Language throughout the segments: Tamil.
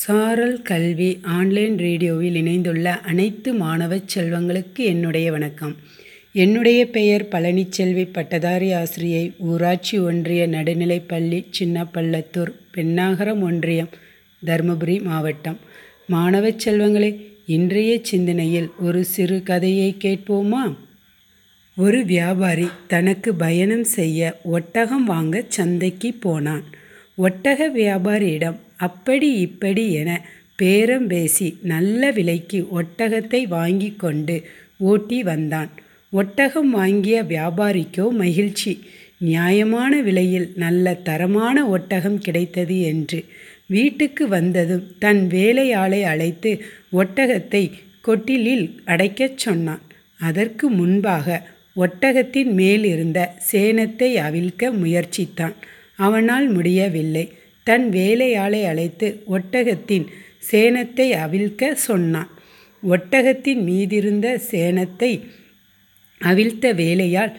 சாரல் கல்வி ஆன்லைன் ரேடியோவில் இணைந்துள்ள அனைத்து மாணவச் செல்வங்களுக்கு என்னுடைய வணக்கம். என்னுடைய பெயர் பழனிச்செல்வி பட்டதாரி ஆசிரியை ஊராட்சி ஒன்றிய நடுநிலைப்பள்ளி சின்னப்பள்ளத்தூர் பெண்ணாகரம் ஒன்றியம் தருமபுரி மாவட்டம். மாணவச் செல்வங்களே இன்றைய சிந்தனையில் ஒரு சிறு கதையை கேட்போமா? ஒரு வியாபாரி தனக்கு பயணம் செய்ய ஒட்டகம் வாங்க சந்தைக்கு போனான். ஒட்டக வியாபாரியிடம் அப்படி இப்படி என பேரம் பேசி நல்ல விலைக்கு ஒட்டகத்தை வாங்கி கொண்டு ஓட்டி வந்தான். ஒட்டகம் வாங்கிய வியாபாரிக்கோ மகிழ்ச்சி. நியாயமான விலையில் நல்ல தரமான ஒட்டகம் கிடைத்தது என்று வீட்டுக்கு வந்ததும் தன் வேலையாளை அழைத்து ஒட்டகத்தை கொட்டிலில் அடைக்கச் சொன்னான். அதற்கு முன்பாக ஒட்டகத்தின் மேலிருந்த சேணத்தை அவிழ்க்க முயற்சித்தான். அவனால் முடியவில்லை. தன் வேலையாளை அழைத்து ஒட்டகத்தின் சேணத்தை அவிழ்க்க சொன்னான். ஒட்டகத்தின் மீதிருந்த சேணத்தை அவிழ்த்த வேலையால்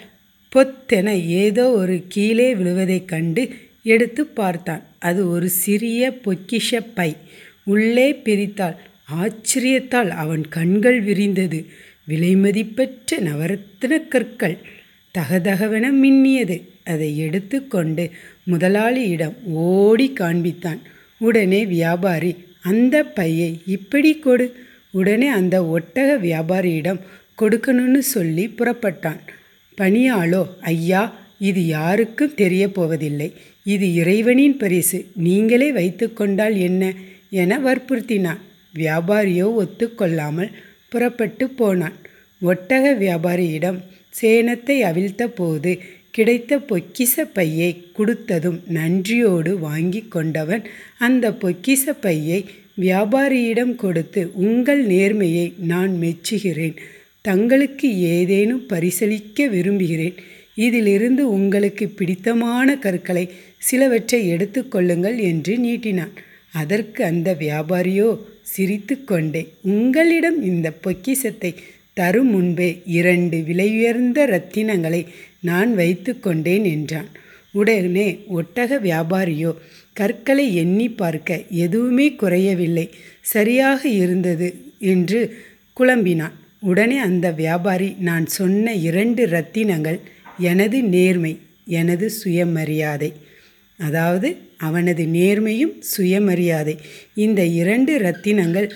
பொத்தென ஏதோ ஒரு கீழே விழுவதைக் கண்டு எடுத்து பார்த்தான். அது ஒரு சிறிய பொக்கிஷ பை. உள்ளே பிரித்தாள். ஆச்சரியத்தால் அவன் கண்கள் விரிந்தது. விலைமதிப்பற்ற நவரத்தின கற்கள். தகதகவென மின்னியது. அதை எடுத்துக்கொண்டு முதலாளியிடம் ஓடி காண்பித்தான். உடனே வியாபாரி அந்த பையை இப்படி கொடு. உடனே அந்த ஒட்டக வியாபாரியிடம் கொடுக்கணும்னு சொல்லி புறப்பட்டான். பணியாளோ ஐயா இது யாருக்கும் தெரிய போவதில்லை. இது இறைவனின் பரிசு. நீங்களே வைத்து கொண்டால் என்ன? என வற்புறுத்தினான். வியாபாரியோ ஒத்துக்கொள்ளாமல் புறப்பட்டு போனான். ஒட்டக வியாபாரியிடம் சேனத்தை அவிழ்த்த போது கிடைத்த பொக்கிச பையை கொடுத்ததும் நன்றியோடு வாங்கி கொண்டவன் அந்த பொக்கிச பையை வியாபாரியிடம் கொடுத்து உங்கள் நேர்மையை நான் மெச்சுகிறேன். தங்களுக்கு ஏதேனும் பரிசளிக்க விரும்புகிறேன். இதிலிருந்து உங்களுக்கு பிடித்தமான கற்களை சிலவற்றை எடுத்துக்கொள்ளுங்கள் என்று நீட்டினான். அதற்கு அந்த வியாபாரியோ சிரித்து கொண்டே உங்களிடம் இந்த பொக்கிசத்தை தரும் முன்பே இரண்டு விலையுயர்ந்த இரத்தினங்களை நான் வைத்து கொண்டேன் என்றான். உடனே ஒட்டக வியாபாரியோ கற்களை எண்ணி பார்க்க எதுவுமே குறையவில்லை சரியாக இருந்தது என்று குழம்பினான். உடனே அந்த வியாபாரி நான் சொன்ன இரண்டு ரத்தினங்கள் எனது நேர்மை எனது சுயமரியாதை. அதாவது அவனது நேர்மையும் சுயமரியாதை. இந்த இரண்டு ரத்தினங்கள்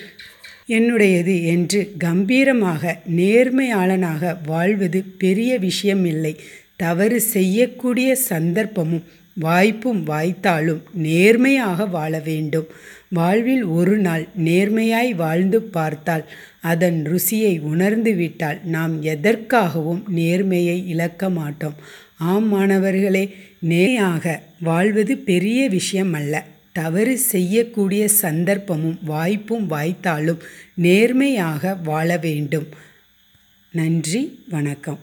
என்னுடையது என்று கம்பீரமாக நேர்மையாளனாக வாழ்வது பெரிய விஷயமில்லை. தவறு செய்யக்கூடிய சந்தர்ப்பமும் வாய்ப்பும் வாய்த்தாலும் நேர்மையாக வாழ வேண்டும். வாழ்வில் ஒரு நாள் நேர்மையாய் வாழ்ந்து பார்த்தால் அதன் ருசியை உணர்ந்து விட்டால் நாம் எதற்காகவும் நேர்மையை இழக்க மாட்டோம். ஆம் மாணவர்களே நேயாக வாழ்வது பெரிய விஷயம் அல்ல தவறு செய்யக்கூடிய சந்தர்ப்பமும் வாய்ப்பும் வாய்த்தாலும் நேர்மையாக வாழ வேண்டும். நன்றி வணக்கம்.